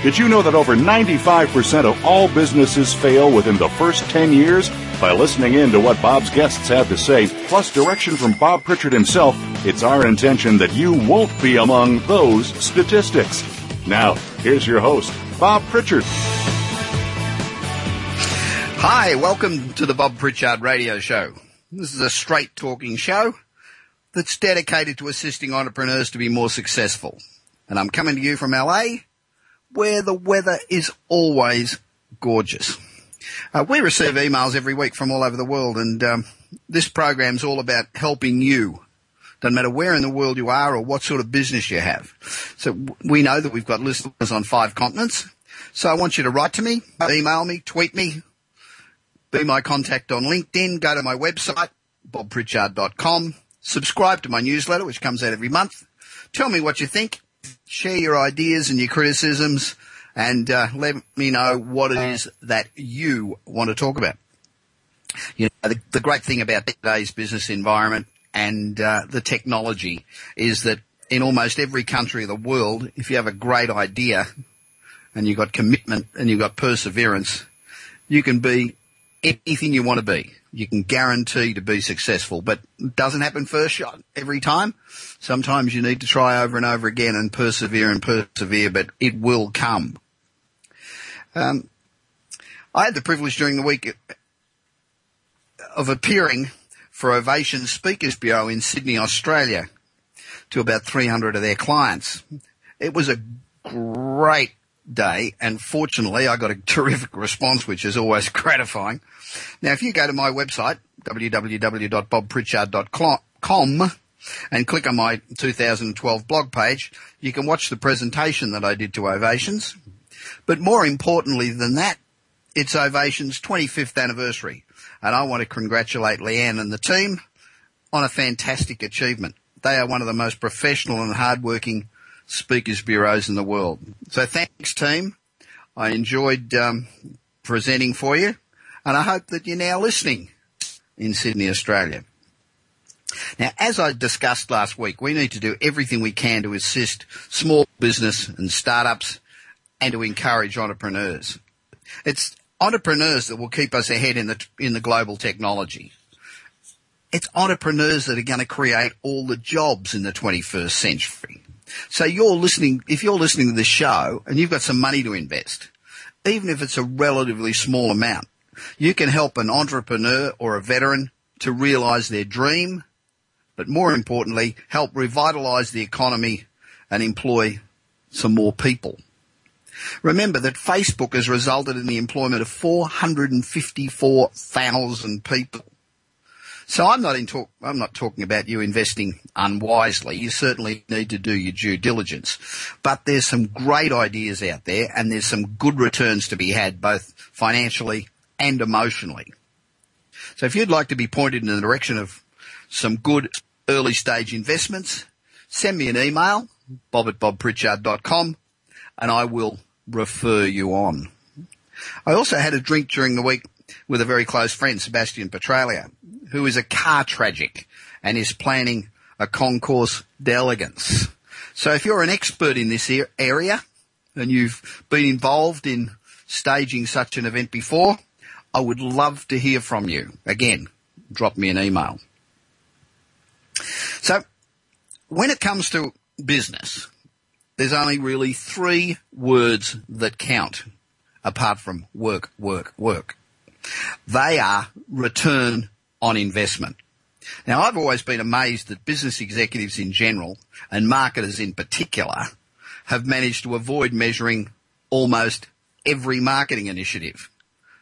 Did you know that over 95% of all businesses fail within the first 10 years? By listening in to what Bob's guests have to say, plus direction from Bob Pritchard himself, it's our intention that you won't be among those statistics. Now, here's your host, Bob Pritchard. Hi, welcome to the Bob Pritchard Radio Show. This is a straight talking show that's dedicated to assisting entrepreneurs to be more successful. And I'm coming to you from LA, where the weather is always gorgeous. Uh, we receive emails every week from all over the world, and um, this program's all about helping you. Doesn't matter where in the world you are or what sort of business you have. So we know that we've got listeners on five continents. So I want you to write to me, email me, tweet me, be my contact on LinkedIn, go to my website, bobpritchard.com, subscribe to my newsletter, which comes out every month. Tell me what you think share your ideas and your criticisms and uh, let me know what it is that you want to talk about. You know, the, the great thing about today's business environment and uh, the technology is that in almost every country of the world, if you have a great idea and you've got commitment and you've got perseverance, you can be anything you want to be. You can guarantee to be successful, but it doesn't happen first shot every time. Sometimes you need to try over and over again and persevere and persevere, but it will come. Um, I had the privilege during the week of appearing for Ovation Speakers Bureau in Sydney, Australia to about 300 of their clients. It was a great day and fortunately I got a terrific response which is always gratifying. Now if you go to my website www.bobpritchard.com and click on my 2012 blog page, you can watch the presentation that I did to Ovations. But more importantly than that, it's Ovations 25th anniversary. And I want to congratulate Leanne and the team on a fantastic achievement. They are one of the most professional and hardworking speakers bureaus in the world. So thanks team. I enjoyed um, presenting for you and I hope that you're now listening in Sydney, Australia. Now, as I discussed last week, we need to do everything we can to assist small business and startups and to encourage entrepreneurs. It's entrepreneurs that will keep us ahead in the, in the global technology. It's entrepreneurs that are going to create all the jobs in the 21st century. So you're listening, if you're listening to this show and you've got some money to invest, even if it's a relatively small amount, you can help an entrepreneur or a veteran to realize their dream but more importantly, help revitalize the economy and employ some more people. Remember that Facebook has resulted in the employment of 454,000 people. So I'm not in talk, I'm not talking about you investing unwisely. You certainly need to do your due diligence. But there's some great ideas out there and there's some good returns to be had both financially and emotionally. So if you'd like to be pointed in the direction of some good early stage investments, send me an email, bob at bobpritchard.com, and I will refer you on. I also had a drink during the week with a very close friend, Sebastian Petralia, who is a car tragic and is planning a concours d'elegance. So if you're an expert in this area and you've been involved in staging such an event before, I would love to hear from you. Again, drop me an email. So when it comes to business, there's only really three words that count apart from work, work, work. They are return on investment. Now I've always been amazed that business executives in general and marketers in particular have managed to avoid measuring almost every marketing initiative.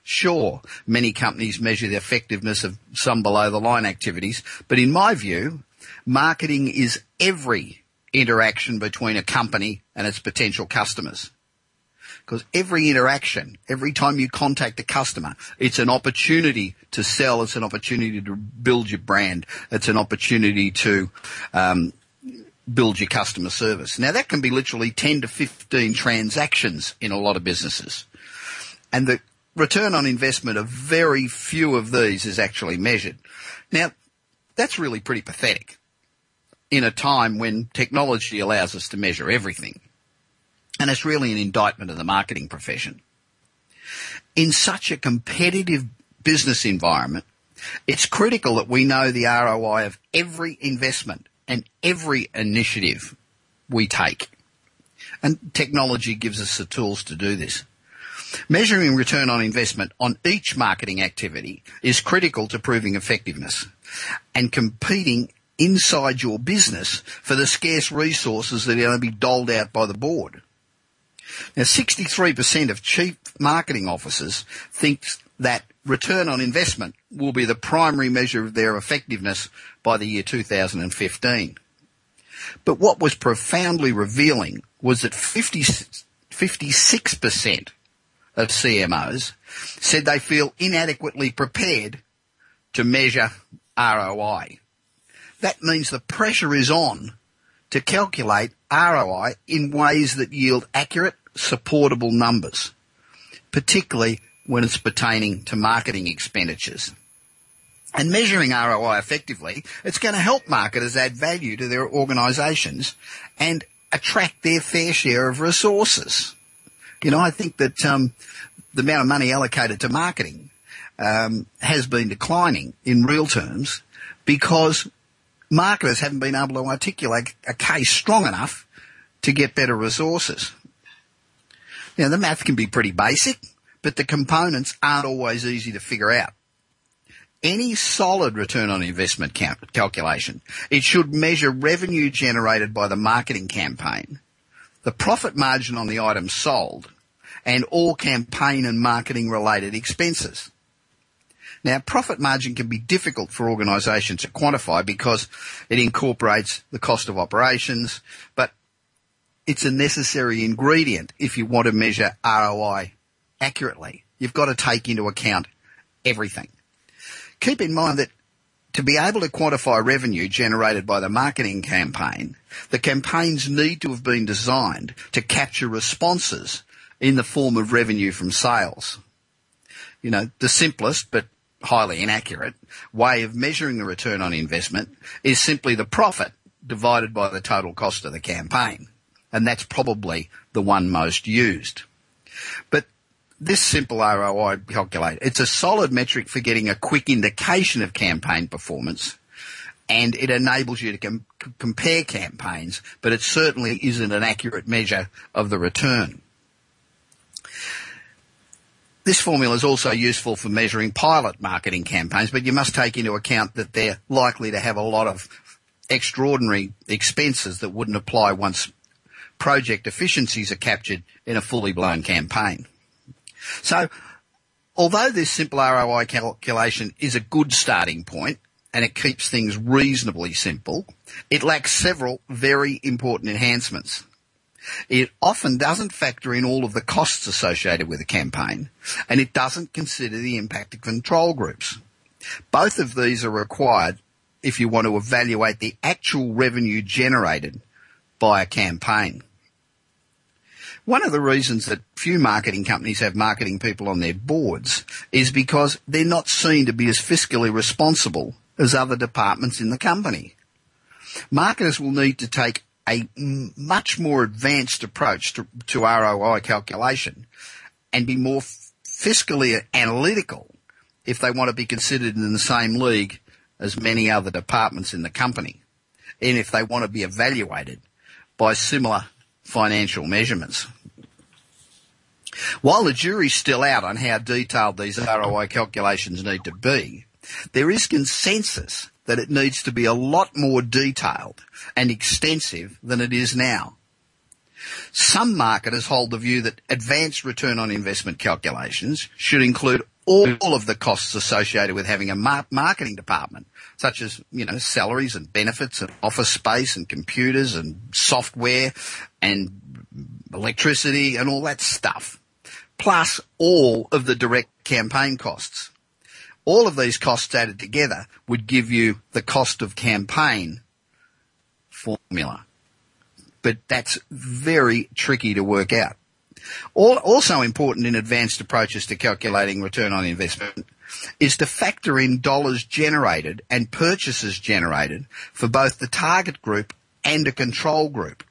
Sure, many companies measure the effectiveness of some below the line activities, but in my view, marketing is every interaction between a company and its potential customers. Because every interaction, every time you contact a customer, it's an opportunity to sell. It's an opportunity to build your brand. It's an opportunity to um, build your customer service. Now that can be literally 10 to 15 transactions in a lot of businesses. And the return on investment of very few of these is actually measured. Now that's really pretty pathetic in a time when technology allows us to measure everything. And it's really an indictment of the marketing profession. In such a competitive business environment, it's critical that we know the ROI of every investment and every initiative we take. And technology gives us the tools to do this. Measuring return on investment on each marketing activity is critical to proving effectiveness and competing inside your business for the scarce resources that are going to be doled out by the board. Now, 63% of chief marketing officers think that return on investment will be the primary measure of their effectiveness by the year 2015. But what was profoundly revealing was that 50, 56% of CMOs said they feel inadequately prepared to measure ROI. That means the pressure is on to calculate ROI in ways that yield accurate, supportable numbers, particularly when it's pertaining to marketing expenditures. And measuring ROI effectively, it's going to help marketers add value to their organisations and attract their fair share of resources. You know, I think that um, the amount of money allocated to marketing um, has been declining in real terms because marketers haven't been able to articulate a case strong enough to get better resources. Now the math can be pretty basic, but the components aren't always easy to figure out. Any solid return on investment calculation, it should measure revenue generated by the marketing campaign, the profit margin on the items sold, and all campaign and marketing related expenses. Now, profit margin can be difficult for organisations to quantify because it incorporates the cost of operations, but it's a necessary ingredient if you want to measure ROI accurately. You've got to take into account everything. Keep in mind that to be able to quantify revenue generated by the marketing campaign, the campaigns need to have been designed to capture responses in the form of revenue from sales. You know, the simplest but highly inaccurate way of measuring the return on investment is simply the profit divided by the total cost of the campaign. And that's probably the one most used. But this simple ROI calculator, it's a solid metric for getting a quick indication of campaign performance and it enables you to com- compare campaigns, but it certainly isn't an accurate measure of the return. This formula is also useful for measuring pilot marketing campaigns, but you must take into account that they're likely to have a lot of extraordinary expenses that wouldn't apply once project efficiencies are captured in a fully blown campaign. So, although this simple ROI calculation is a good starting point and it keeps things reasonably simple, it lacks several very important enhancements. It often doesn't factor in all of the costs associated with a campaign, and it doesn't consider the impact of control groups. Both of these are required if you want to evaluate the actual revenue generated by a campaign. One of the reasons that few marketing companies have marketing people on their boards is because they're not seen to be as fiscally responsible as other departments in the company. Marketers will need to take a much more advanced approach to, to ROI calculation and be more fiscally analytical if they want to be considered in the same league as many other departments in the company and if they want to be evaluated by similar financial measurements. While the jury's still out on how detailed these ROI calculations need to be, there is consensus that it needs to be a lot more detailed and extensive than it is now. Some marketers hold the view that advanced return on investment calculations should include all of the costs associated with having a marketing department, such as, you know, salaries and benefits and office space and computers and software and electricity and all that stuff, plus all of the direct campaign costs. All of these costs added together would give you the cost of campaign formula. But that's very tricky to work out. Also important in advanced approaches to calculating return on investment is to factor in dollars generated and purchases generated for both the target group and a control group.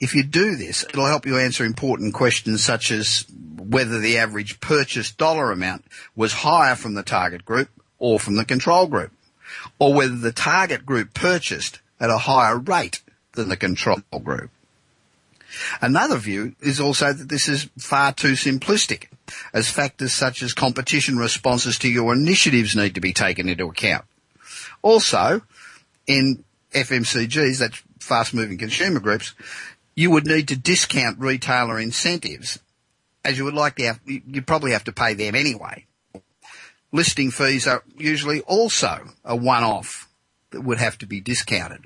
If you do this, it'll help you answer important questions such as whether the average purchase dollar amount was higher from the target group or from the control group, or whether the target group purchased at a higher rate than the control group. Another view is also that this is far too simplistic, as factors such as competition responses to your initiatives need to be taken into account. Also, in FMCGs, that's fast moving consumer groups, you would need to discount retailer incentives as you would like to have, you probably have to pay them anyway. Listing fees are usually also a one-off that would have to be discounted.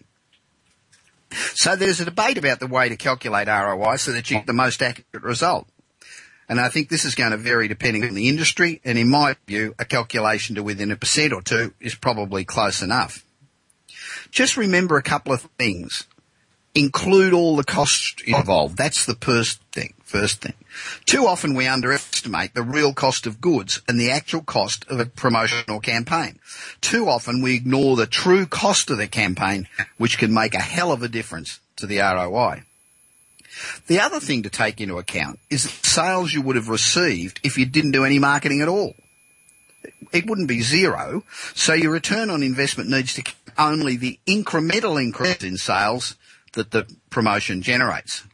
So there's a debate about the way to calculate ROI so that you get the most accurate result. And I think this is going to vary depending on the industry. And in my view, a calculation to within a percent or two is probably close enough. Just remember a couple of things. Include all the costs involved. That's the first thing. First thing. Too often we underestimate the real cost of goods and the actual cost of a promotional campaign. Too often we ignore the true cost of the campaign, which can make a hell of a difference to the ROI. The other thing to take into account is the sales you would have received if you didn't do any marketing at all. It wouldn't be zero, so your return on investment needs to only the incremental increase in sales that the promotion generates.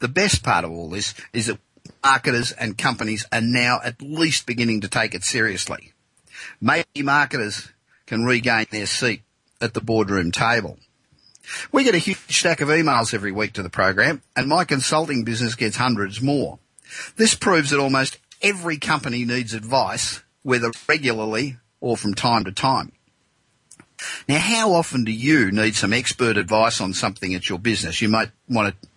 The best part of all this is that marketers and companies are now at least beginning to take it seriously. Maybe marketers can regain their seat at the boardroom table. We get a huge stack of emails every week to the program and my consulting business gets hundreds more. This proves that almost every company needs advice, whether regularly or from time to time. Now, how often do you need some expert advice on something at your business? You might want to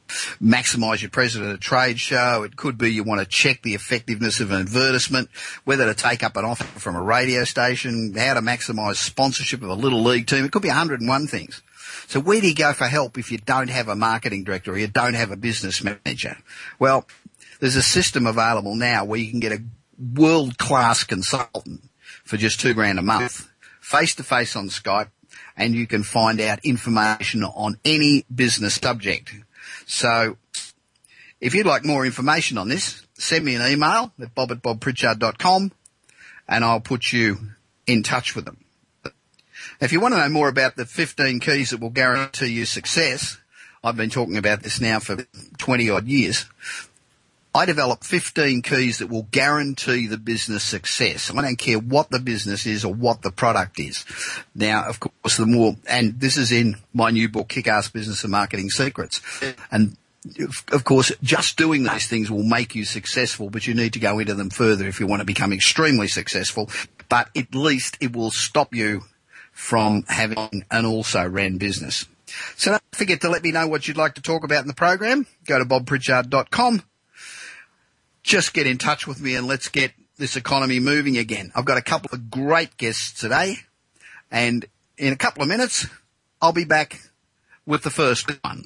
maximize your presence at a trade show. It could be you want to check the effectiveness of an advertisement, whether to take up an offer from a radio station, how to maximize sponsorship of a little league team. It could be 101 things. So where do you go for help if you don't have a marketing director or you don't have a business manager? Well, there's a system available now where you can get a world-class consultant for just two grand a month, face to face on Skype, and you can find out information on any business subject. So if you'd like more information on this, send me an email at bob at bobpritchard.com and I'll put you in touch with them. If you want to know more about the 15 keys that will guarantee you success, I've been talking about this now for 20 odd years. I develop 15 keys that will guarantee the business success. I don't care what the business is or what the product is. Now, of course, the more, and this is in my new book, Kick-Ass Business and Marketing Secrets. And of course, just doing those things will make you successful, but you need to go into them further if you want to become extremely successful. But at least it will stop you from having an also ran business. So don't forget to let me know what you'd like to talk about in the program. Go to bobpritchard.com just get in touch with me and let's get this economy moving again. I've got a couple of great guests today and in a couple of minutes, I'll be back with the first one.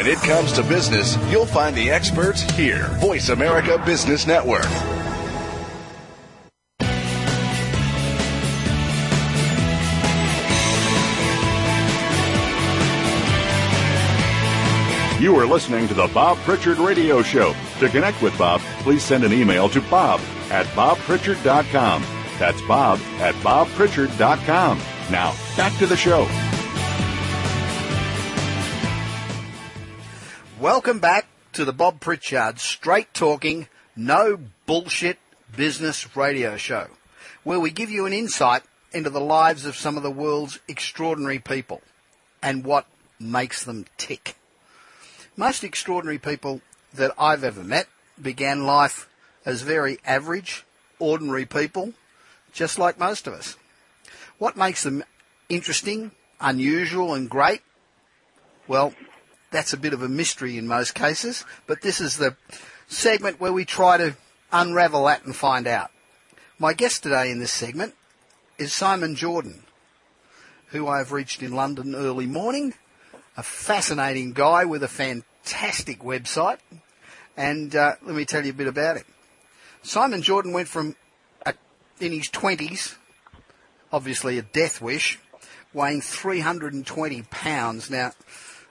When it comes to business, you'll find the experts here. Voice America Business Network. You are listening to the Bob Pritchard Radio Show. To connect with Bob, please send an email to bob at bobpritchard.com. That's bob at bobpritchard.com. Now, back to the show. Welcome back to the Bob Pritchard straight talking, no bullshit business radio show, where we give you an insight into the lives of some of the world's extraordinary people and what makes them tick. Most extraordinary people that I've ever met began life as very average, ordinary people, just like most of us. What makes them interesting, unusual, and great? Well, that's a bit of a mystery in most cases, but this is the segment where we try to unravel that and find out. My guest today in this segment is Simon Jordan, who I have reached in London early morning, a fascinating guy with a fantastic website, and uh, let me tell you a bit about him. Simon Jordan went from a, in his 20s, obviously a death wish, weighing 320 pounds. Now,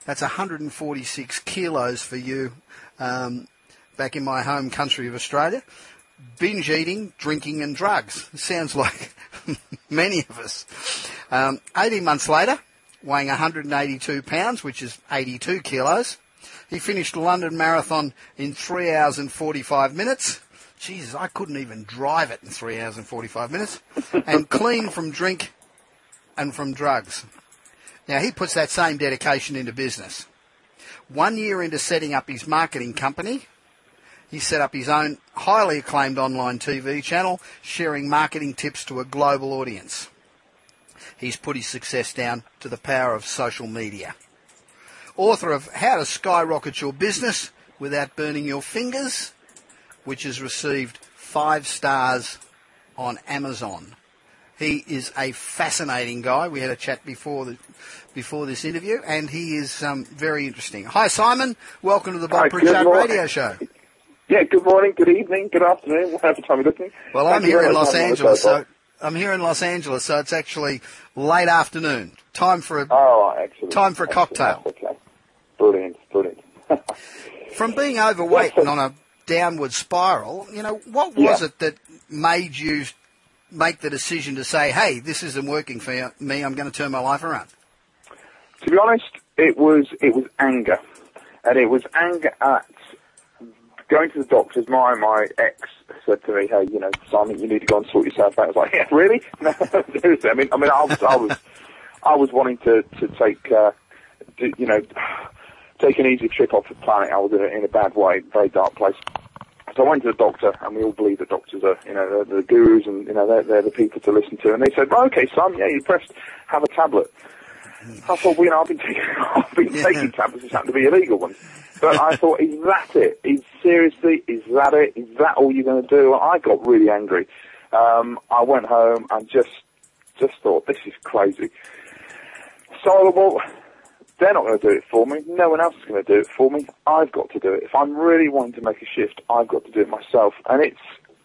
that's 146 kilos for you um, back in my home country of Australia. Binge eating, drinking, and drugs. Sounds like many of us. Um, 18 months later, weighing 182 pounds, which is 82 kilos, he finished the London Marathon in 3 hours and 45 minutes. Jesus, I couldn't even drive it in 3 hours and 45 minutes. and clean from drink and from drugs. Now, he puts that same dedication into business. One year into setting up his marketing company, he set up his own highly acclaimed online TV channel, sharing marketing tips to a global audience. He's put his success down to the power of social media. Author of How to Skyrocket Your Business Without Burning Your Fingers, which has received five stars on Amazon. He is a fascinating guy. We had a chat before the, before this interview, and he is um, very interesting. Hi, Simon. Welcome to the Bob Hi, Pritchard. Radio Show. Yeah, good morning, good evening, good afternoon, whatever time you're listening. Well, I'm you here in Los for having me on the Angeles, so I'm here in Los Angeles, so it's actually late afternoon. Time for a Oh, excellent. Time for a Excellent. cocktail. Okay. Brilliant, brilliant. From being overweight and on a downward spiral, you know, what was Yeah. it that made you make the decision to say, hey, this isn't working for me, I'm going to turn my life around? to be honest, it was, it was anger. And it was anger at going to the doctors. My, my ex said to me, hey, you know, Simon, you need to go and sort yourself out. I was like, yeah, really? No, seriously. I mean, I mean, I was, I was, I was wanting to, to take, uh, you know, take an easy trip off the planet. I was in a, in a bad way, very dark place. So I went to the doctor, and we all believe that doctors are, you know, they're the gurus, and you know, they're, they're the people to listen to. And they said, well, okay, son, yeah, you're depressed, have a tablet. I thought, well, you know, I've been taking, I've been Yeah. taking tablets, which happen to be illegal ones. But I thought, is that it? Is seriously, is that it? Is that all you're going to do? I got really angry. Um, I went home and just, just thought, this is crazy. So, well, they're not going to do it for me. No one else is going to do it for me. I've got to do it. If I'm really wanting to make a shift, I've got to do it myself. And it's,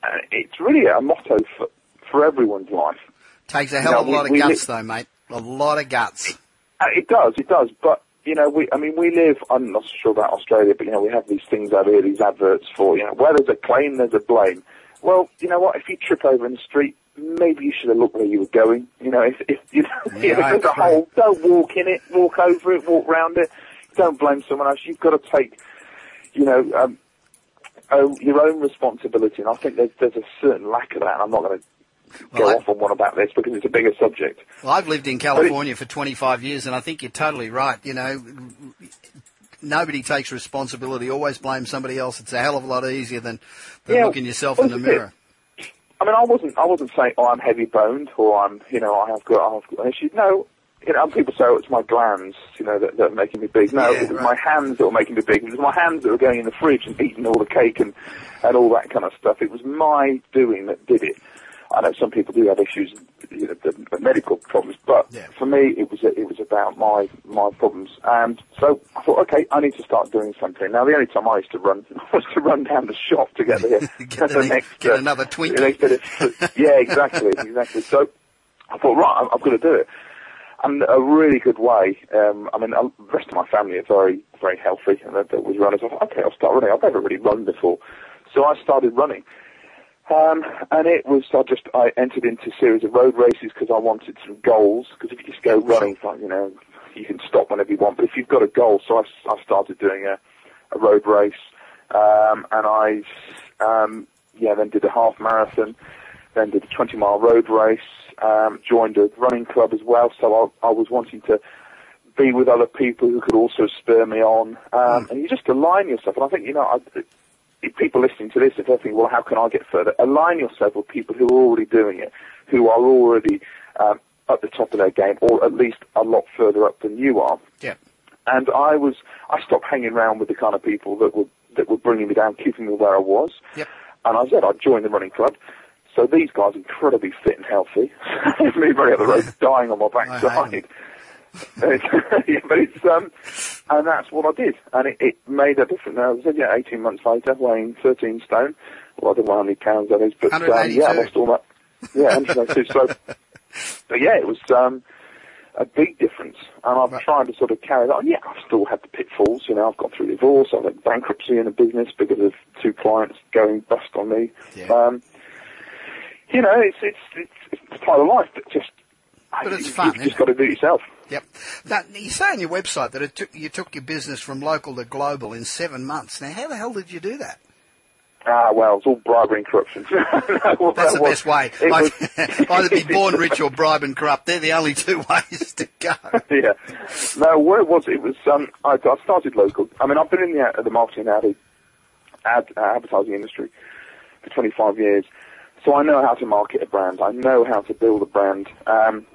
uh, it's really a motto for, for everyone's life. Takes a hell No, of a we- lot of guts, li- though, mate. A lot of guts. Uh, It does, it does. But you know, we I mean, we live. I'm not sure about Australia, but you know, we have these things over here, these adverts for you know, where there's a claim, there's a blame. well, you know what? If you trip over in the street, maybe you should have looked where you were going. You know, if, if you know, Yeah, if there's a hole, don't walk in it, walk over it, walk round it. Don't blame someone else. You've got to take, you know, um, your own responsibility. And I think there's, there's a certain lack of that. And I'm not going to go Well, I- off on one about this because it's a bigger subject. Well, I've lived in California for 25 years, and I think you're totally right. You know, nobody takes responsibility. Always blame somebody else. It's a hell of a lot easier than, than Yeah, looking yourself in the mirror. it. I mean, I wasn't, I wasn't saying, oh, I'm heavy boned or I'm, you know, I have got, I have got an issue. No, you know, and people say, oh, it's my glands, you know, that, that are making me big. No, Yeah, it was right. my hands that were making me big. It was my hands that were going in the fridge and eating all the cake and, and all that kind of stuff. It was my doing that did it. I know some people do have issues, you know, the, the medical problems, but Yeah. for me, it was it was about my my problems, and so I thought, okay, I need to start doing something. Now, the only time I used to run was to run down the shop to get the, Get the next- get uh, another Twinkie. the next bit of- yeah, exactly, exactly. So I thought, right, I'm, I'm going to do it. And a really good way. Um, I mean, uh, the rest of my family are very, very healthy, and that, that was runners. I thought, okay, I'll start running. I've never really run before, so I started running. Um, and it was, I just, I entered into a series of road races because I wanted some goals, because if you just go running, like, you know, you can stop whenever you want, but if you've got a goal, so I, I started doing a, a road race, um, and I, um, yeah, then did a half marathon, then did a 20 mile road race, um, joined a running club as well, so I, I was wanting to be with other people who could also spur me on, um, and you just align yourself, and I think, you know, I, people listening to this, if they're thinking, well, how can I get further? Align yourself with people who are already doing it, who are already um, at the top of their game, or at least a lot further up than you are. Yeah. And I was, I stopped hanging around with the kind of people that were that were bringing me down, keeping me where I was. Yep. And I said I'd join the running club. So these guys are incredibly fit and healthy. me running up the road, dying on my I backside. Yeah, but it's um, and that's what I did, and it, it made a difference. Now, I said, yeah, 18 months later, weighing 13 stone. Well, I don't know how many pounds that is, but um, 182. yeah, I lost all that. Yeah, 182. so, but yeah, it was um, a big difference, and I've Right. tried to sort of carry that on. Yeah, I've still had the pitfalls. You know, I've gone through divorce, I've had bankruptcy in a business because of two clients going bust on me. Yeah. Um, you know, it's it's it's, it's part of life, but just. But it's fun, You've just got to do it yourself. Yep. Now, you say on your website that it took, you took your business from local to global in seven months. Now, how the hell did you do that? Ah, well, it's all bribery and corruption. No, That's the was- best way. Like, was- either be born rich or bribe and corrupt. They're the only two ways to go. yeah. No, where it was, it was, um, I, I started local. I mean, I've been in the, the marketing ad, ad uh, advertising industry for 25 years. So I know how to market a brand. I know how to build a brand. Um,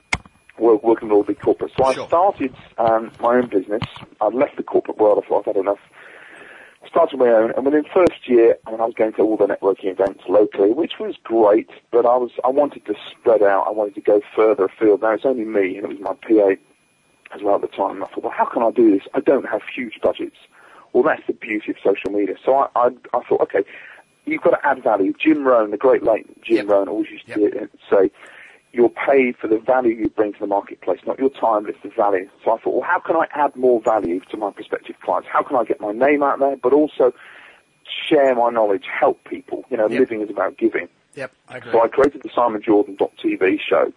work, working with all the big corporates. So Sure. I started um, my own business. I'd left the corporate world. I thought I'd had enough. Started my own, and within first year, I mean, I was going to all the networking events locally, which was great. But I was, I wanted to spread out. I wanted to go further afield. Now it's only me, and it was my PA as well at the time. And I thought, well, how can I do this? I don't have huge budgets. Well, that's the beauty of social media. So I, I, I thought, okay, you've got to add value. Jim Rohn, the great late Jim Yep. Rohn, always used Yep. to say, you're paid for the value you bring to the marketplace, not your time, but it's the value. So I thought, well, how can I add more value to my prospective clients? How can I get my name out there, but also share my knowledge, help people? You know, Yep. living is about giving. Yep, I agree. So I created the simon SimonJordan.tv show,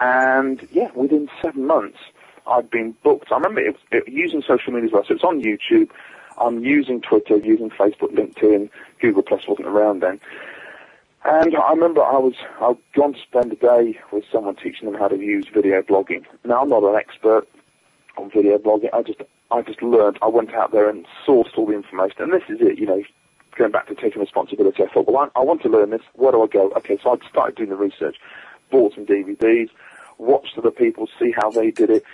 and yeah, within seven months, I'd been booked. I remember it was it, using social media as well. So it's on YouTube. I'm using Twitter, using Facebook, LinkedIn, Google Plus wasn't around then. And I remember I was I'd gone to spend a day with someone teaching them how to use video blogging. Now I'm not an expert on video blogging. I just I just learned. I went out there and sourced all the information. And this is it, you know, going back to taking responsibility. I thought, well, I, I want to learn this. Where do I go? Okay, so I started doing the research, bought some DVDs, watched other people, see how they did it,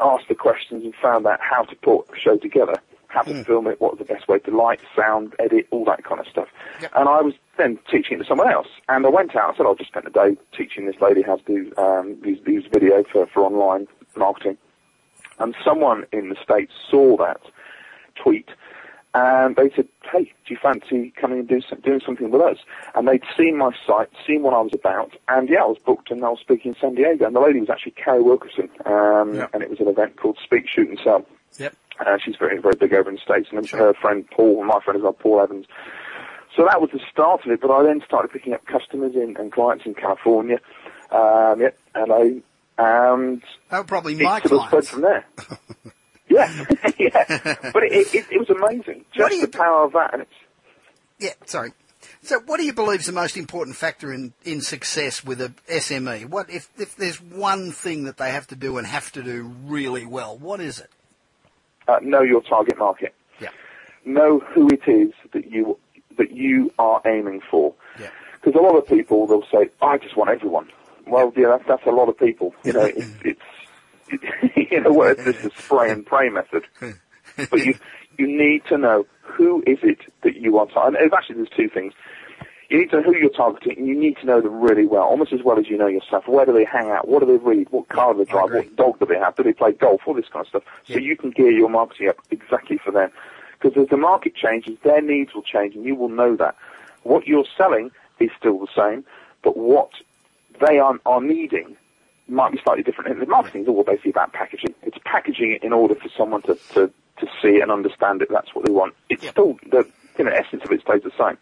asked the questions, and found out how to put a show together, how to film it, what was the best way to light, sound, edit, all that kind of stuff. Yep. And I was then teaching it to someone else. And I went out. I said, I'll just spend a day teaching this lady how to do um, these, these video for, for online marketing. And someone in the States saw that tweet and they said, hey, do you fancy coming and do some, doing something with us? And they'd seen my site, seen what I was about, and yeah, I was booked and I was speaking in San Diego. And the lady was actually Carrie Wilkerson, um, Yeah. and it was an event called Speak, Shoot and Sell. Yep. Uh, she's very, very big over in the States. And Sure. her friend Paul, my friend as well, Paul Evans, so that was the start of it. But I then started picking up customers in, and clients in California, um, yeah, LA, and They were probably my sort of spread clients. from there. yeah, yeah. But it, it, it was amazing. Just the power of that, and it's Yeah, sorry. So, what do you believe is the most important factor in, in success with a SME? What if if there's one thing that they have to do and have to do really well? What is it? Uh, know your target market. Yeah. Know who it is that you that you are aiming for. Yeah. Because a lot of people they'll say, "I just want everyone." Well, yeah, that's, that's a lot of people. You know, it, it's you know, well, it's just a spray and pray method. but you you need to know who is it that you are. Tar- and actually, there's two things. You need to know who you're targeting, and you need to know them really well, almost as well as you know yourself. Where do they hang out? What do they read? What car do they drive? What dog do they have? Do they play golf? All this kind of stuff. So you can gear your marketing up exactly for them. Because as the market changes, their needs will change, and you will know that. What you're selling is still the same, but what they are, are needing might be slightly different. And the marketing is all basically about packaging. It's packaging it in order for someone to, to, to see and understand it. That's what they want. It's Yep. still the you know, essence of it stays the same.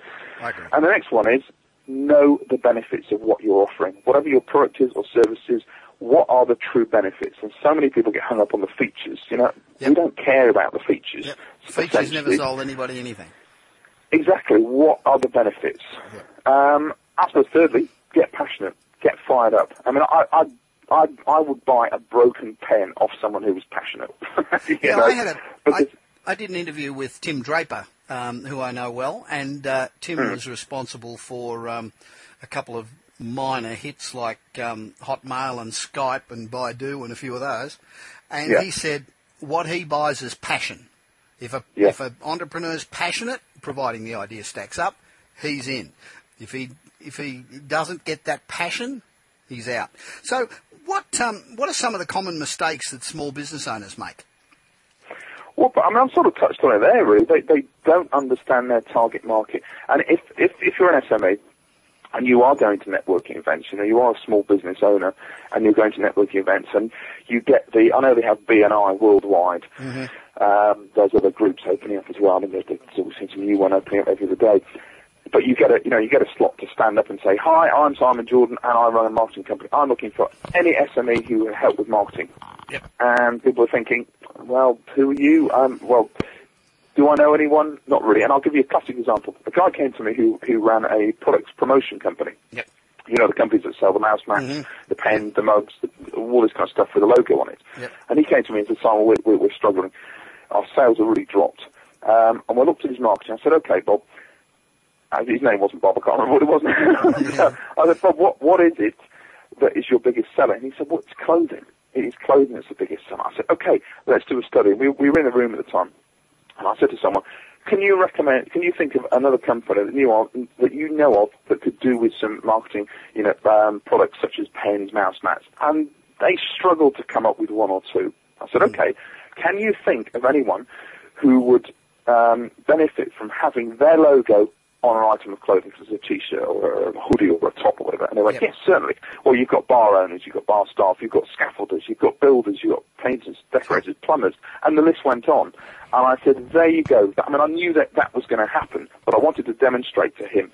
And the next one is know the benefits of what you're offering. Whatever your product is or services, what are the true benefits? And so many people get hung up on the features. You know, Yep. we don't care about the features. Yep. Features never sold anybody anything. Exactly. What are the benefits? Um, I suppose thirdly, get passionate, get fired up. I mean, I, I, I, I would buy a broken pen off someone who was passionate. Yeah, know, I had a. I, I did an interview with Tim Draper, um, who I know well, and uh, Tim Hmm. was responsible for um, a couple of minor hits like um, Hotmail and Skype and Baidu and a few of those. And Yeah. he said what he buys is passion. If a Yeah. if an entrepreneur's passionate, providing the idea stacks up, he's in. If he if he doesn't get that passion, he's out. So what um, what are some of the common mistakes that small business owners make? Well, but, I mean, I've sort of touched on it there, really. They, they don't understand their target market. And if, if, if you're an SME and you are going to networking events, you know, you are a small business owner and you're going to networking events and you get the, I know they have BNI worldwide. Um, there's other groups opening up as well. I mean, there's, there's always seems a new one opening up every other day. But you get a, you know, you get a slot to stand up and say, "Hi, I'm Simon Jordan, and I run a marketing company. I'm looking for any SME who will help with marketing." Yep. And people are thinking, "Well, who are you?" Um, well, do I know anyone? Not really. And I'll give you a classic example. A guy came to me who who ran a products promotion company. Yep. You know, the companies that sell the mouse mats, Mhm. the pens, the mugs, the, all this kind of stuff with a logo on it. Yep. And he came to me and said, Simon, we're, we're, we're struggling. Our sales have really dropped. Um, and we looked at his marketing. I said, okay, Bob. His name wasn't Bob. I can't remember what it was. so I said, Bob, what, what is it that is your biggest seller? And he said, well, it's clothing. It is clothing that's the biggest seller. I said, okay, let's do a study. We, we were in the room at the time. And I said to someone, can you recommend, can you think of another company that you, are, that you know of that could do with some marketing, you know, um, products such as pens, mouse mats? And they struggled to come up with one or two. I said, okay, can you think of anyone who would um, benefit from having their logo on an item of clothing, such as a t-shirt or a hoodie or a top or whatever? And they went, Yep. yes, certainly. Well, you've got bar owners, you've got bar staff, you've got scaffolders, you've got builders, you've got painters, decorators, plumbers, and the list went on. And I said, there you go. I mean, I knew that that was going to happen, but I wanted to demonstrate to him.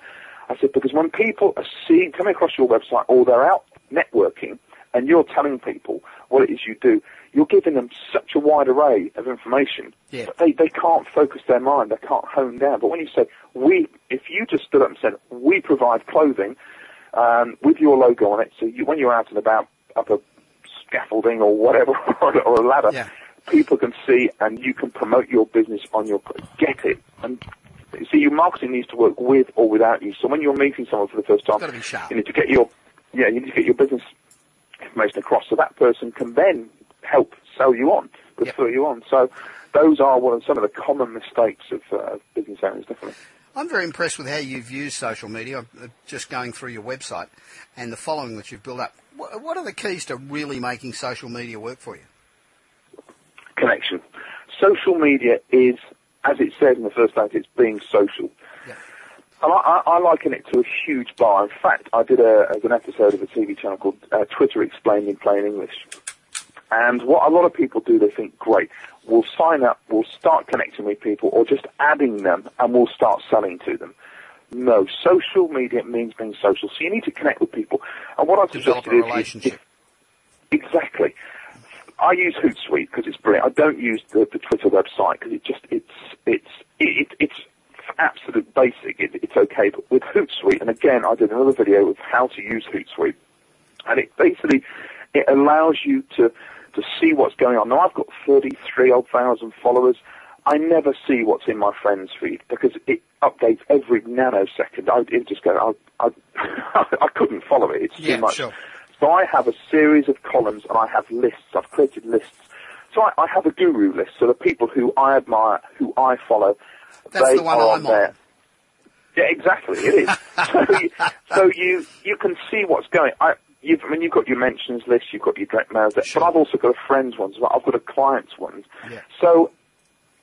I said, because when people are seeing, coming across your website or they're out networking and you're telling people what it is you do, you're giving them such a wide array of information Yeah. that they, they can't focus their mind, they can't hone down. But when you say, we, if you just stood up and said, we provide clothing um, with your logo on it, so you, when you're out and about up a scaffolding or whatever, or, or a ladder, Yeah. people can see and you can promote your business on your, get it. And see, your marketing needs to work with or without you. So when you're meeting someone for the first time, you need to get your, yeah, you need to get your business information across so that person can then help sell you on, refer you on. So those are one of some of the common mistakes of uh, business owners, definitely. I'm very impressed with how you've used social media. I'm uh, just going through your website and the following that you've built up. What are the keys to really making social media work for you? Connection. Social media is, as it says in the first sentence, it's being social. And I, I, liken it to a huge bar. In fact, I did a, an episode of a TV channel called uh, Twitter Explained in Plain English. And what a lot of people do, they think, great, we'll sign up, we'll start connecting with people, or just adding them, and we'll start selling to them. No, social media means being social. So you need to connect with people. And what I've Develop suggested a is, if- exactly. I use Hootsuite because it's brilliant. I don't use the, the Twitter website because it just it's it's it, it's absolute basic. It, it's okay, but with Hootsuite, and again, I did another video of how to use Hootsuite, and it basically it allows you to to see what's going on. Now I've got thirty three odd thousand followers. I never see what's in my friends feed because it updates every nanosecond. I it just go. I I, I couldn't follow it. It's Yeah, too much. sure. So I have a series of columns and I have lists. I've created lists. So I, I have a guru list. So the people who I admire, who I follow, That's they the one I'm on there. on. Yeah, exactly. It is. so, you, so you you can see what's going. I you've I mean you've got your mentions list, you've got your direct mails, list, Sure. but I've also got a friends ones. well. I've got a clients ones. Yeah. So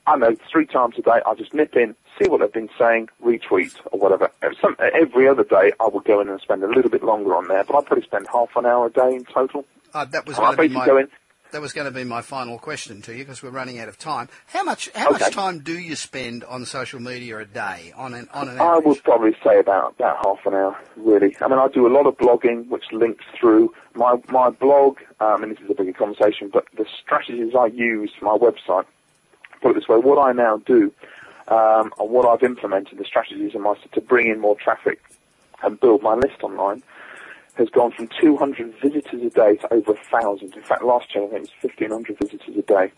I know three times a day I just nip in, see what they've been saying, retweet or whatever. Uh, Some, every other day I will go in and spend a little bit longer on there, but I probably spend half an hour a day in total. Uh, that was I basically my go in. That was going to be my final question to you because we're running out of time. How much how much time do you spend on social media a day on an on an I would probably say about about half an hour, really. I mean, I do a lot of blogging, which links through my my blog, um, and this is a bigger conversation. But the strategies I use for my website, put it this way, what I now do, um, and what I've implemented, the strategies in my to bring in more traffic and build my list online, has gone from 200 visitors a day to over a thousand. In fact, last year I think it was 1,500 visitors a day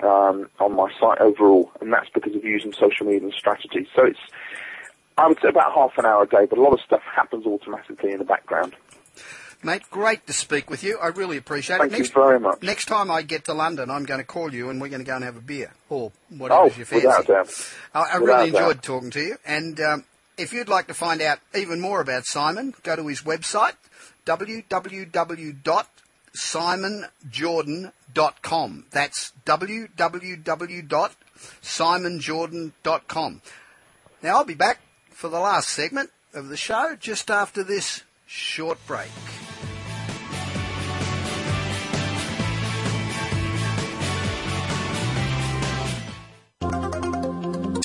um, on my site overall, and that's because of using social media and strategies. So it's I would say about half an hour a day, but a lot of stuff happens automatically in the background. Mate, great to speak with you. I really appreciate Thank it. you Next, very much. next time I get to London, I'm going to call you and we're going to go and have a beer or whatever Oh, you fancy. without doubt. I, I Without really enjoyed doubt. talking to you. And um, if you'd like to find out even more about Simon, go to his website, www.simonjordan.com. That's www.simonjordan.com. Now, I'll be back for the last segment of the show just after this short break.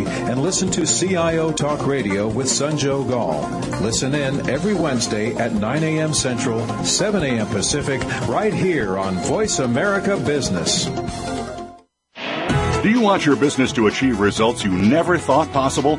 and listen to CIO Talk Radio with Sanjog Aul. Listen in every Wednesday at 9 a.m. Central, 7 a.m. Pacific, right here on Voice America Business. Do you want your business to achieve results you never thought possible?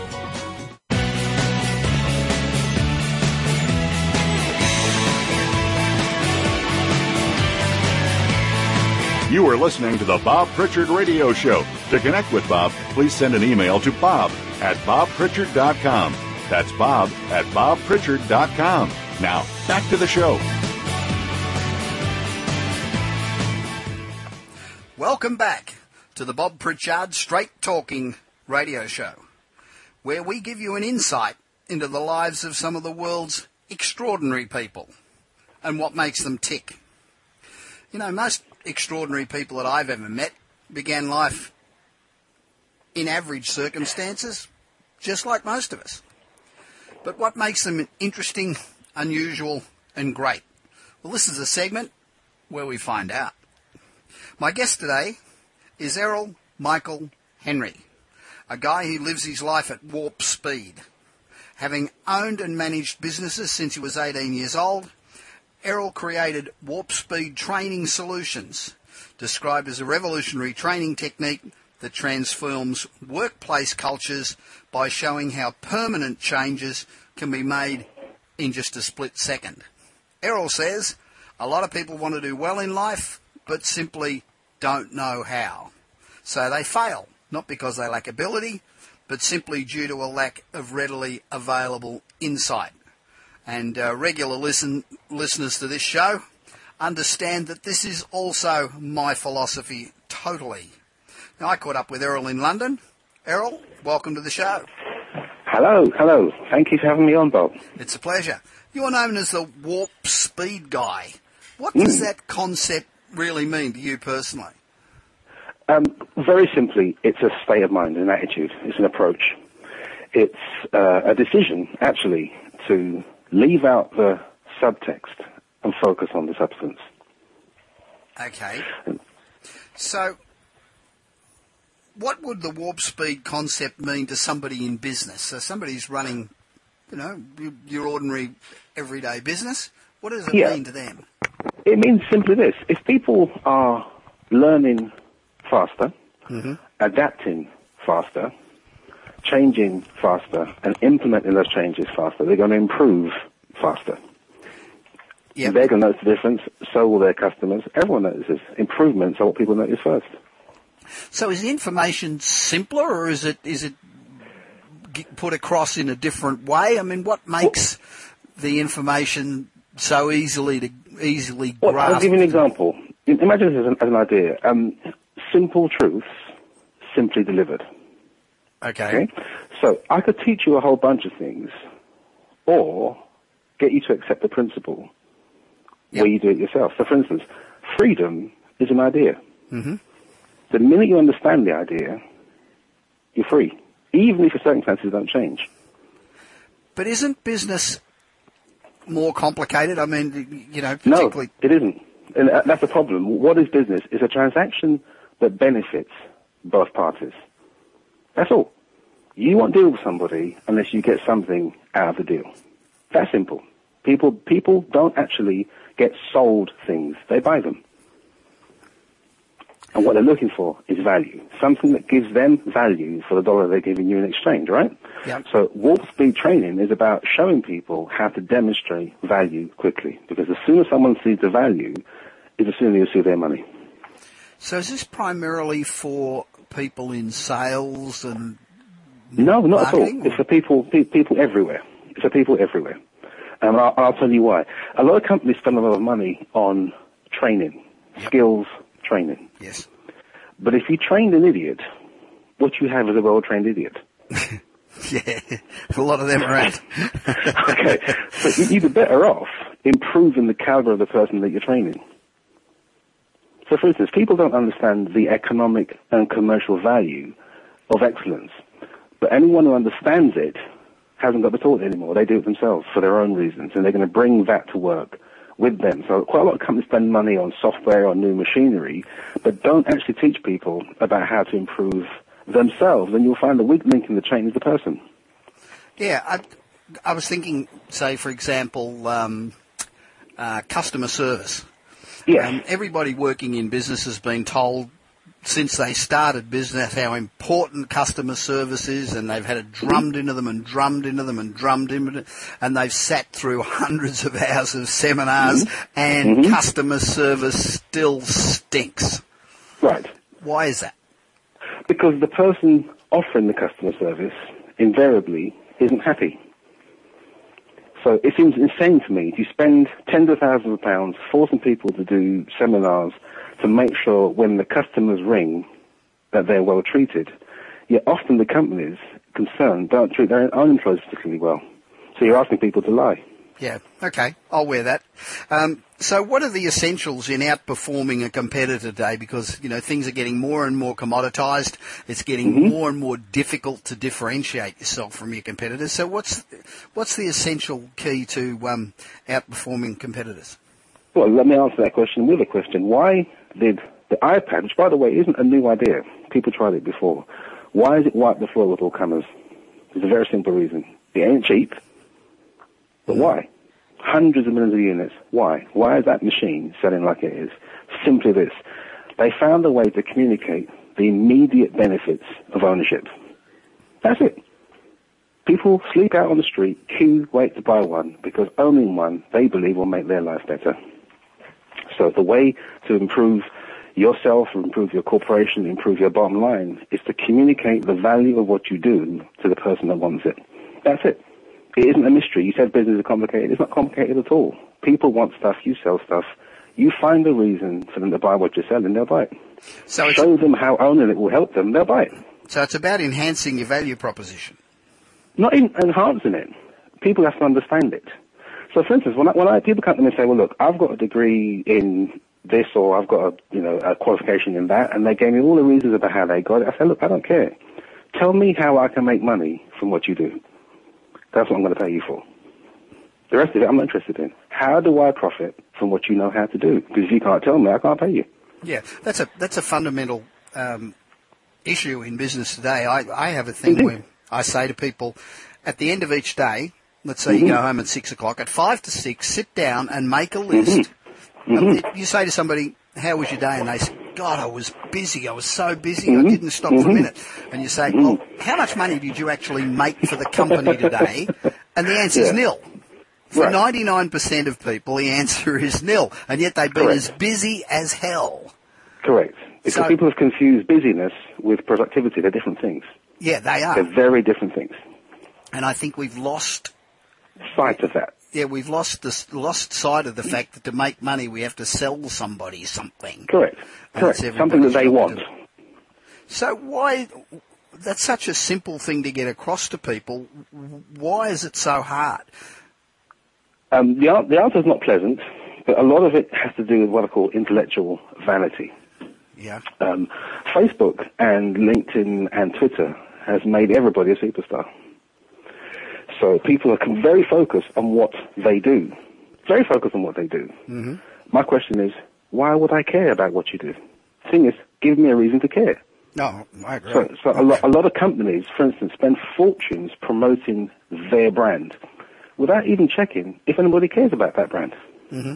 You are listening to the Bob Pritchard Radio Show. To connect with Bob, please send an email to bob at bobpritchard.com. That's bob at bobpritchard.com. Now, back to the show. Welcome back to the Bob Pritchard Straight Talking Radio Show, where we give you an insight into the lives of some of the world's extraordinary people and what makes them tick. You know, most extraordinary people that I've ever met began life in average circumstances, just like most of us. But what makes them interesting, unusual, and great? Well, this is a segment where we find out. My guest today is Errol Michael Henry, a guy who lives his life at warp speed. Having owned and managed businesses since he was 18 years old, Errol created Warp Speed Training Solutions, described as a revolutionary training technique that transforms workplace cultures by showing how permanent changes can be made in just a split second. Errol says a lot of people want to do well in life, but simply don't know how. So they fail, not because they lack ability, but simply due to a lack of readily available insight. And uh, regular listen, listeners to this show understand that this is also my philosophy totally. Now, I caught up with Errol in London. Errol, welcome to the show. Hello, hello. Thank you for having me on, Bob. It's a pleasure. You're known as the warp speed guy. What does Mm. that concept really mean to you personally? Um, very simply, it's a state of mind, an attitude. It's an approach. It's uh, a decision, actually, to leave out the subtext and focus on the substance. Okay. So, what would the warp speed concept mean to somebody in business? So, somebody's running, you know, your ordinary everyday business. What does it Yeah. mean to them? It means simply this. If people are learning faster, mm-hmm. adapting faster, changing faster, and implementing those changes faster, they're going to improve faster. Yeah. They're going to notice the difference, so will their customers. Everyone notices. Improvements are what people notice first. So, is the information simpler, or is it is it put across in a different way? I mean, what makes the information so easily to easily Well, grasp? I'll give you an example. Imagine this as an, as an idea. Um, simple truths, simply delivered. Okay. Okay? So I could teach you a whole bunch of things, or get you to accept the principle Yep. where you do it yourself. So, for instance, freedom is an idea. Mhm. The minute you understand the idea, you're free, even if your circumstances don't change. But isn't business more complicated? I mean, you know, No, it isn't. And uh, that's the problem. What is business? It's a transaction that benefits both parties. That's all. You won't deal with somebody unless you get something out of the deal. That simple. People, people don't actually get sold things. They buy them. And what they're looking for is value. Something that gives them value for the dollar they're giving you in exchange, right? Yep. So warp speed training is about showing people how to demonstrate value quickly. Because as soon as someone sees the value, is as soon as you see their money. So is this primarily for people in sales and No, not at all. It's for people, pe- people everywhere. It's for people everywhere. And I'll, I'll tell you why. A lot of companies spend a lot of money on training, skills training. yes, But if you trained an idiot, what you have is a well-trained idiot. yeah, a lot of them are at. okay, so you'd be better off improving the caliber of the person that you're training. So, for instance, people don't understand the economic and commercial value of excellence, but anyone who understands it hasn't got to taught anymore. They do it themselves for their own reasons, and they're going to bring that to work with them. So, quite a lot of companies spend money on software or new machinery, but don't actually teach people about how to improve themselves. And you'll find the weak link in the chain is the person. Yeah, I, I was thinking, say, for example, um, uh, customer service. Yeah. Um, everybody working in business has been told since they started business how important customer service is, and they've had it mm-hmm. drummed into them and drummed into them and drummed into them, and they've sat through hundreds of hours of seminars, mm-hmm. and mm-hmm. customer service still stinks. right. Why is that? Because the person offering the customer service invariably isn't happy. So it seems insane to me to spend tens of thousands of pounds forcing people to do seminars to make sure when the customers ring that they're well treated. Yet often the companies concerned don't treat their own employees particularly well. So you're asking people to lie. Yeah, okay, I'll wear that. Um, so, what are the essentials in outperforming a competitor today? Because you know things are getting more and more commoditized. It's getting more and more difficult to differentiate yourself from your competitors. So, what's what's the essential key to um, outperforming competitors? Well, let me answer that question with a question. Why did The iPad, which by the way isn't a new idea, people tried it before. Why is it wipe the floor with all comers? There's a very simple reason. It ain't cheap. But why? Hundreds of millions of units. Why? Why is that machine selling like it is? Simply this. They found a way to communicate the immediate benefits of ownership. That's it. People sleep out on the street, queue, wait to buy one, because owning one, they believe, will make their life better. So the way to improve yourself, improve your corporation, improve your bottom line, is to communicate the value of what you do to the person that wants it. That's it. It isn't a mystery. You said business is complicated. It's not complicated at all. People want stuff. You sell stuff. You find a reason for them to buy what you're selling. They'll buy it. So it's, Show them how owning it will help them. They'll buy it. so it's about enhancing your value proposition. Not in, enhancing it. People have to understand it. So, for instance, when I, when I people come to me and say, "Well, look, I've got a degree in this, or I've got a you know a qualification in that," and they gave me all the reasons about how they got it, I say, "Look, I don't care. Tell me how I can make money from what you do. That's what I'm going to pay you for. The rest of it, I'm not interested in. How do I profit from what you know how to do? Because if you can't tell me, I can't pay you. Yeah, that's a that's a fundamental um, issue in business today. I, I have a thing Indeed. where I say to people at the end of each day, let's say you go home at six o'clock, at five to six, sit down and make a list. Um, You say to somebody, "How was your day?" and they "God, I was busy. I was so busy. I mm-hmm. didn't stop for a mm-hmm. minute." And you say, "Well, how much money did you actually make for the company today?" And the answer is Yeah. nil. For Right. 99% of people, the answer is nil, and yet they've been Correct. as busy as hell. Correct. Because So- people have confused busyness with productivity. They're different things. Yeah, they are. They're very different things. And I think we've lost, Sight of that. yeah, we've lost this, lost sight of the fact that to make money we have to sell somebody something. Correct. And Correct. it's Something that they want. So why, that's such a simple thing to get across to people. Why is it so hard? Um, the, the answer is not pleasant, but a lot of it has to do with what I call intellectual vanity. Yeah. Um, Facebook and LinkedIn and Twitter has made everybody a superstar. So people are very focused on what they do. Very focused on what they do. Mm-hmm. My question is, why would I care about what you do? Thing is, give me a reason to care. No, I agree. So, so a, lot, a lot of companies, for instance, spend fortunes promoting their brand without even checking if anybody cares about that brand. Mm-hmm.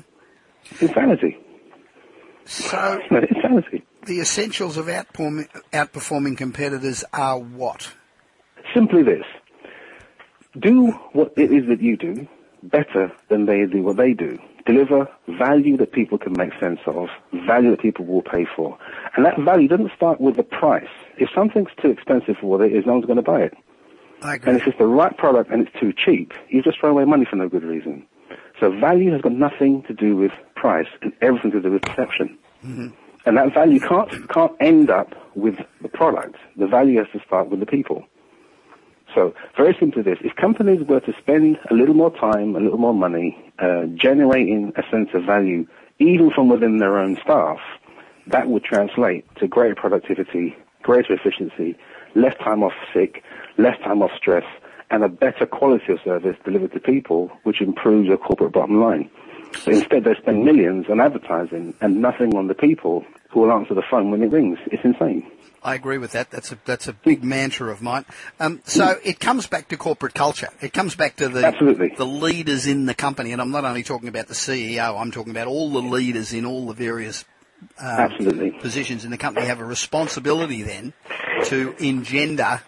Insanity. So insanity. the essentials of outperforming, outperforming competitors are what? Simply this. Do what it is that you do better than they do what they do. Deliver value that people can make sense of, value that people will pay for. And that value doesn't start with the price. If something's too expensive for what it is, no one's going to buy it. I agree. And if it's the right product and it's too cheap, you just throw away money for no good reason. So value has got nothing to do with price and everything to do with perception. Mm-hmm. And that value can't, can't end up with the product. The value has to start with the people. So very simply this, if companies were to spend a little more time, a little more money, uh, generating a sense of value even from within their own staff, that would translate to greater productivity, greater efficiency, less time off sick, less time off stress, and a better quality of service delivered to people, which improves your corporate bottom line. But instead, they spend millions on advertising and nothing on the people who will answer the phone when it rings. It's insane. I agree with that. That's a that's a big mantra of mine. Um, so it comes back to corporate culture. It comes back to the Absolutely. the leaders in the company, and I'm not only talking about the CEO. I'm talking about all the leaders in all the various Absolutely. positions in the company have a responsibility then to engender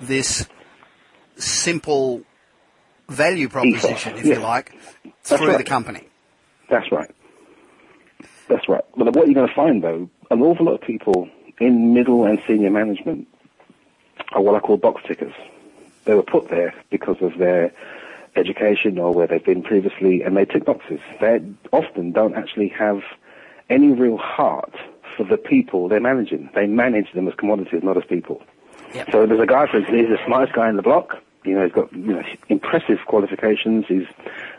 this simple value proposition, if you like, That's through the company. That's right. That's right. But what you're going to find, though, an awful lot of people in middle and senior management are what I call box tickers. They were put there because of their education or where they've been previously, and they tick boxes. They often don't actually have any real heart for the people they're managing. They manage them as commodities, not as people. Yep. So there's a guy, for instance, he's the smartest guy in the block. You know, he's got you know impressive qualifications. He's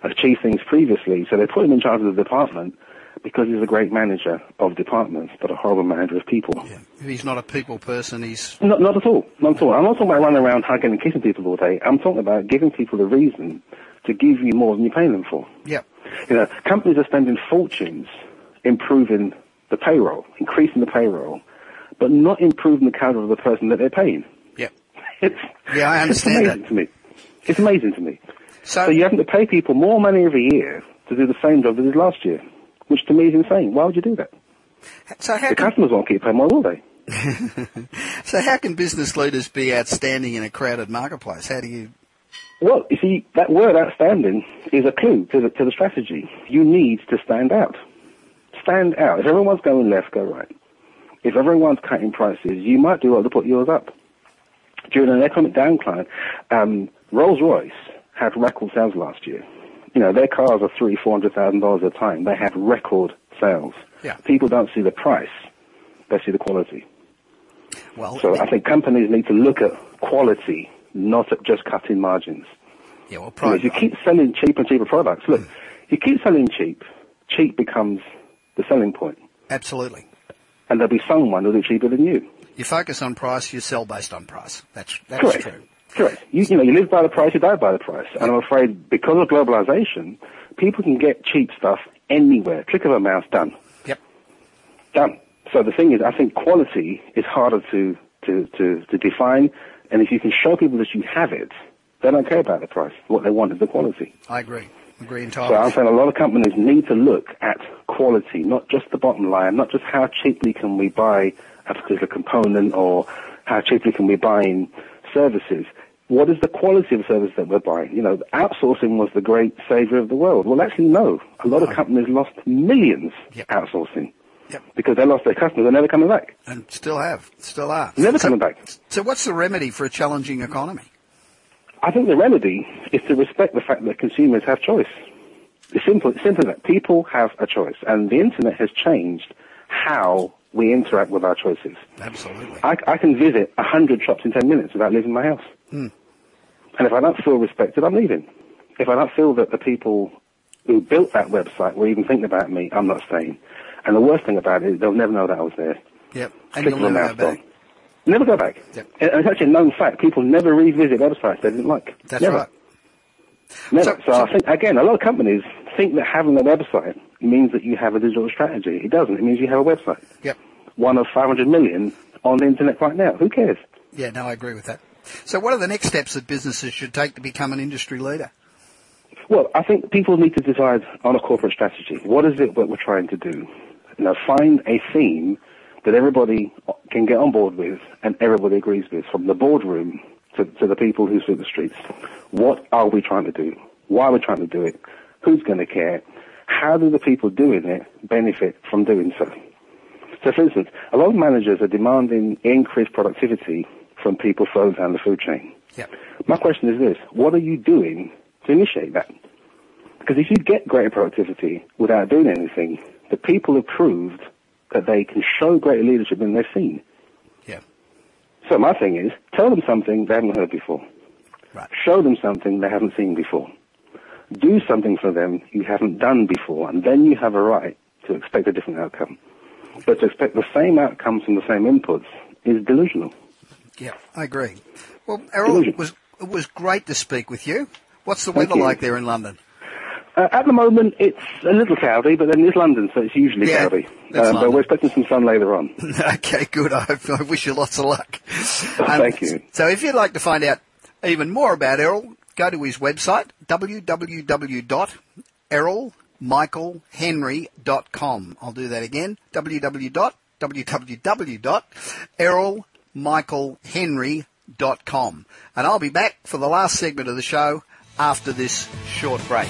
achieved things previously. So they put him in charge of the department because he's a great manager of departments, but a horrible manager of people. If he's not a people person, he's Not, not at all. Not at all. I'm not talking about running around hugging and kissing people all day. I'm talking about giving people a reason to give you more than you're paying them for. yep. You know, companies are spending fortunes improving the payroll, increasing the payroll, but not improving the caliber of the person that they're paying. Yep. It's, Yeah, I it's understand amazing that. to me. It's amazing to me. So, So you're having to pay people more money every year to do the same job they did last year, which to me is insane. Why would you do that? so how The can, customers won't keep paying more, will they? so how can business leaders be outstanding in a crowded marketplace? How do you? Well, you see, that word outstanding is a clue to the, to the strategy. You need to stand out. Stand out. If everyone's going left, go right. If everyone's cutting prices, you might do well to put yours up. During an economic downcline, um, Rolls-Royce had record sales last year. You know, their cars are three, four hundred thousand dollars a time. They have record sales. Yeah. People don't see the price; they see the quality. Well, So I think companies need to look at quality, not at just cutting margins. yeah. Well, You know, if you keep selling cheap and cheaper products, look, hmm. if you keep selling cheap, cheap becomes the selling point, absolutely. and there'll be someone who'll do cheaper than you. You focus on price, you sell based on price. That's that's Correct. true. Correct. You, you know, you live by the price, you die by the price. And I'm afraid because of globalization, people can get cheap stuff anywhere. Click of a mouse, done. Yep. Done. So the thing is, I think quality is harder to, to, to, to define. And if you can show people that you have it, they don't care about the price. What they want is the quality. I agree. Agree entirely. So. I'm saying a lot of companies need to look at quality, not just the bottom line, not just how cheaply can we buy a particular component or how cheaply can we buy in services. What is the quality of service that we're buying? You know, outsourcing was the great savior of the world. Well, actually, no. A lot of uh-huh. companies lost millions Yep. outsourcing Yep. because they lost their customers. They're never coming back. and still have, still are. Never so, coming back. So, what's the remedy for a challenging economy? I think the remedy is to respect the fact that consumers have choice. It's simple, it's simple that people have a choice, and the internet has changed how we interact with our choices. Absolutely. I, I can visit a hundred shops in ten minutes without leaving my house, hmm. and if I don't feel respected, I'm leaving. If I don't feel that the people who built that website were even thinking about me, I'm not staying. And the worst thing about it is they'll never know that I was there. Yep. And you'll never go back. Never go back. Yep. And It's actually a known fact. People never revisit websites they didn't like. That's never. right. Never. So- So, so- I think again, a lot of companies think that having a website means that you have a digital strategy. It doesn't. It means you have a website. Yep. One of 500 million on the internet right now. Who cares? Yeah, no, I agree with that. So, what are the next steps that businesses should take to become an industry leader? Well, I think people need to decide on a corporate strategy. What is it that we're trying to do? You know, find a theme that everybody can get on board with and everybody agrees with, from the boardroom to, to the people who sweep the streets. What are we trying to do? Why are we trying to do it? Who's going to care? How do the people doing it benefit from doing so? So, for instance, a lot of managers are demanding increased productivity from people further down the food chain. Yep. My question is this, what are you doing to initiate that? Because if you get greater productivity without doing anything, the people have proved that they can show greater leadership than they've seen. Yeah. So my thing is, tell them something they haven't heard before. Right. Show them something they haven't seen before. Do something for them you haven't done before, and then you have a right to expect a different outcome. But to expect the same outcomes from the same inputs is delusional. Yeah, I agree. Well, Errol, it was it was great to speak with you. What's the weather like there in London? Uh, at the moment, it's a little cloudy, but then it's London, so it's usually Yeah, cloudy. Um, but we're expecting some sun later on. okay, good. I, I wish you lots of luck. Thank you. So if you'd like to find out even more about Errol, go to his website, www.errolmichaelhenry.com. I'll do that again, www.errolmichaelhenry.com. And I'll be back for the last segment of the show after this short break.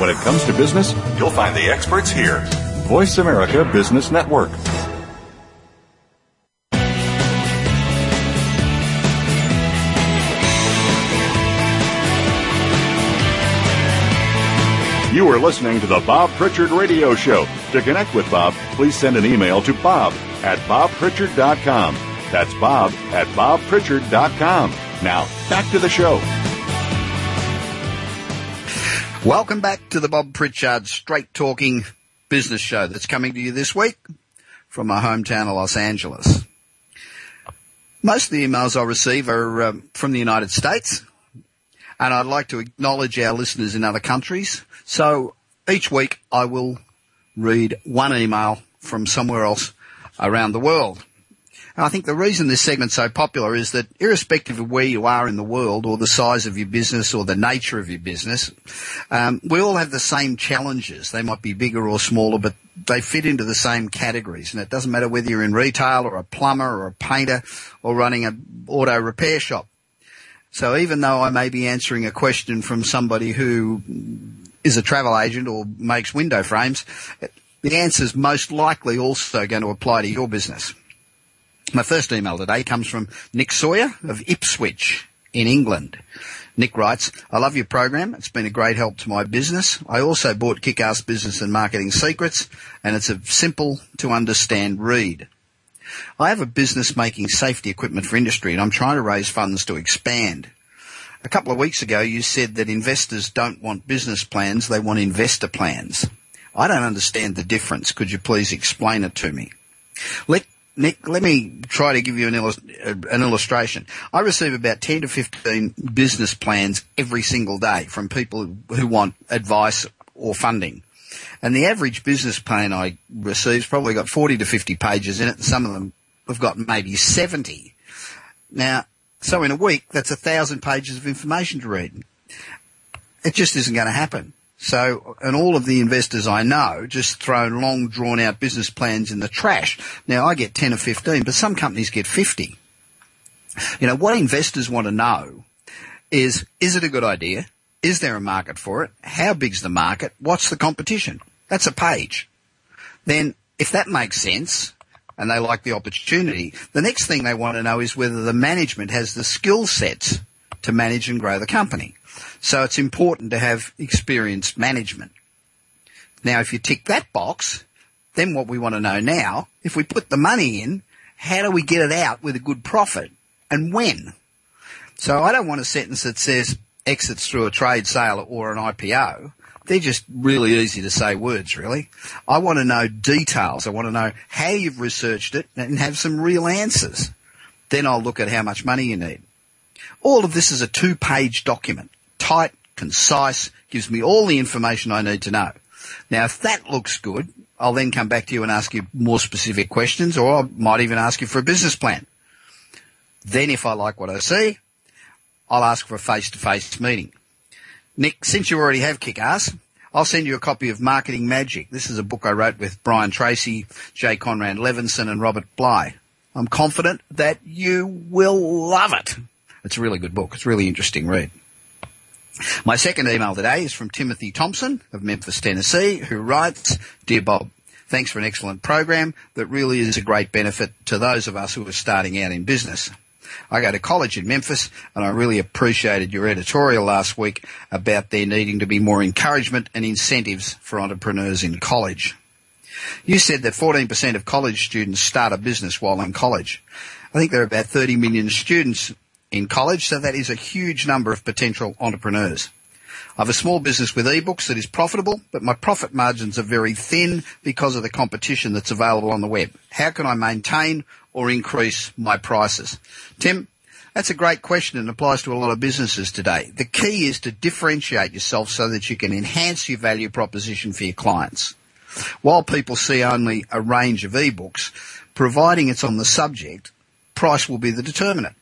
When it comes to business, you'll find the experts here. Voice America Business Network. You are listening to the Bob Pritchard Radio Show. To connect with Bob, please send an email to bob at bobpritchard.com. That's bob at bobpritchard.com. Now, back to the show. Welcome back to the Bob Pritchard Straight Talking Business Show that's coming to you this week from my hometown of Los Angeles. Most of the emails I receive are um, from the United States, and I'd like to acknowledge our listeners in other countries. So each week I will read one email from somewhere else around the world. And I think the reason this segment's so popular is that irrespective of where you are in the world or the size of your business or the nature of your business, um, we all have the same challenges. They might be bigger or smaller, but they fit into the same categories. And it doesn't matter whether you're in retail or a plumber or a painter or running an auto repair shop. So even though I may be answering a question from somebody who is a travel agent or makes window frames, the answer is most likely also going to apply to your business. My first email today comes from Nick Sawyer of Ipswich in England. Nick writes, I love your program. It's been a great help to my business. I also bought Kick-Ass Business and Marketing Secrets and it's a simple to understand read. I have a business making safety equipment for industry and I'm trying to raise funds to expand. A couple of weeks ago you said that investors don't want business plans, they want investor plans. I don't understand the difference. Could you please explain it to me? Let Nick, let me try to give you an, uh, an, illustration. I receive about 10 to 15 business plans every single day from people who want advice or funding. And the average business plan I receive's probably got 40 to 50 pages in it, and some of them have got maybe 70. Now, so in a week, that's a thousand pages of information to read. It just isn't going to happen. So, and all of the investors I know just throw long drawn out business plans in the trash. Now I get 10 or 15, but some companies get 50. You know, what investors want to know is, is it a good idea? Is there a market for it? How big's the market? What's the competition? That's a page. Then if that makes sense and they like the opportunity, the next thing they want to know is whether the management has the skill sets to manage and grow the company. So it's important to have experienced management. Now, if you tick that box, then what we want to know now, if we put the money in, how do we get it out with a good profit and when? So I don't want a sentence that says exits through a trade sale or an IPO. They're just really easy to say words, really. I want to know details. I want to know how you've researched it and have some real answers. Then I'll look at how much money you need. All of this is a two page document tight, concise, gives me all the information I need to know. Now, if that looks good, I'll then come back to you and ask you more specific questions, or I might even ask you for a business plan. Then if I like what I see, I'll ask for a face-to-face meeting. Nick, since you already have Kick-Ass, I'll send you a copy of Marketing Magic. This is a book I wrote with Brian Tracy, Jay Conrad Levinson and Robert Bly. I'm confident that you will love it. It's a really good book. It's a really interesting read. My second email today is from Timothy Thompson of Memphis, Tennessee, who writes, Dear Bob, thanks for an excellent program that really is a great benefit to those of us who are starting out in business. I go to college in Memphis and I really appreciated your editorial last week about there needing to be more encouragement and incentives for entrepreneurs in college. You said that 14% of college students start a business while in college. I think there are about 30 million students in college, so that is a huge number of potential entrepreneurs. I have a small business with ebooks that is profitable, but my profit margins are very thin because of the competition that's available on the web. How can I maintain or increase my prices? Tim, that's a great question and applies to a lot of businesses today. The key is to differentiate yourself so that you can enhance your value proposition for your clients. While people see only a range of ebooks, providing it's on the subject, price will be the determinant.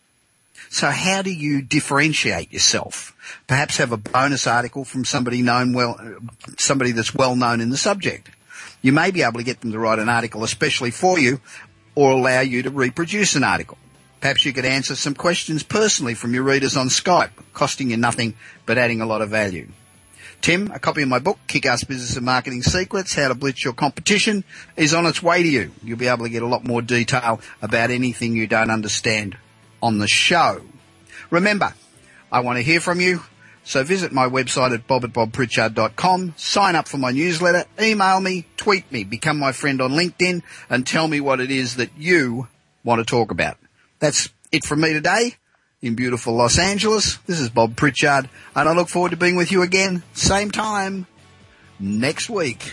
So how do you differentiate yourself? Perhaps have a bonus article from somebody known well, somebody that's well known in the subject. You may be able to get them to write an article especially for you or allow you to reproduce an article. Perhaps you could answer some questions personally from your readers on Skype, costing you nothing but adding a lot of value. Tim, a copy of my book, Kick-Ass Business and Marketing Secrets, How to Blitz Your Competition, is on its way to you. You'll be able to get a lot more detail about anything you don't understand on the show. Remember, I want to hear from you. So visit my website at bob at bobpritchard.com, sign up for my newsletter, email me, tweet me, become my friend on LinkedIn, and tell me what it is that you want to talk about. That's it from me today in beautiful Los Angeles. This is Bob Pritchard, and I look forward to being with you again, same time, next week.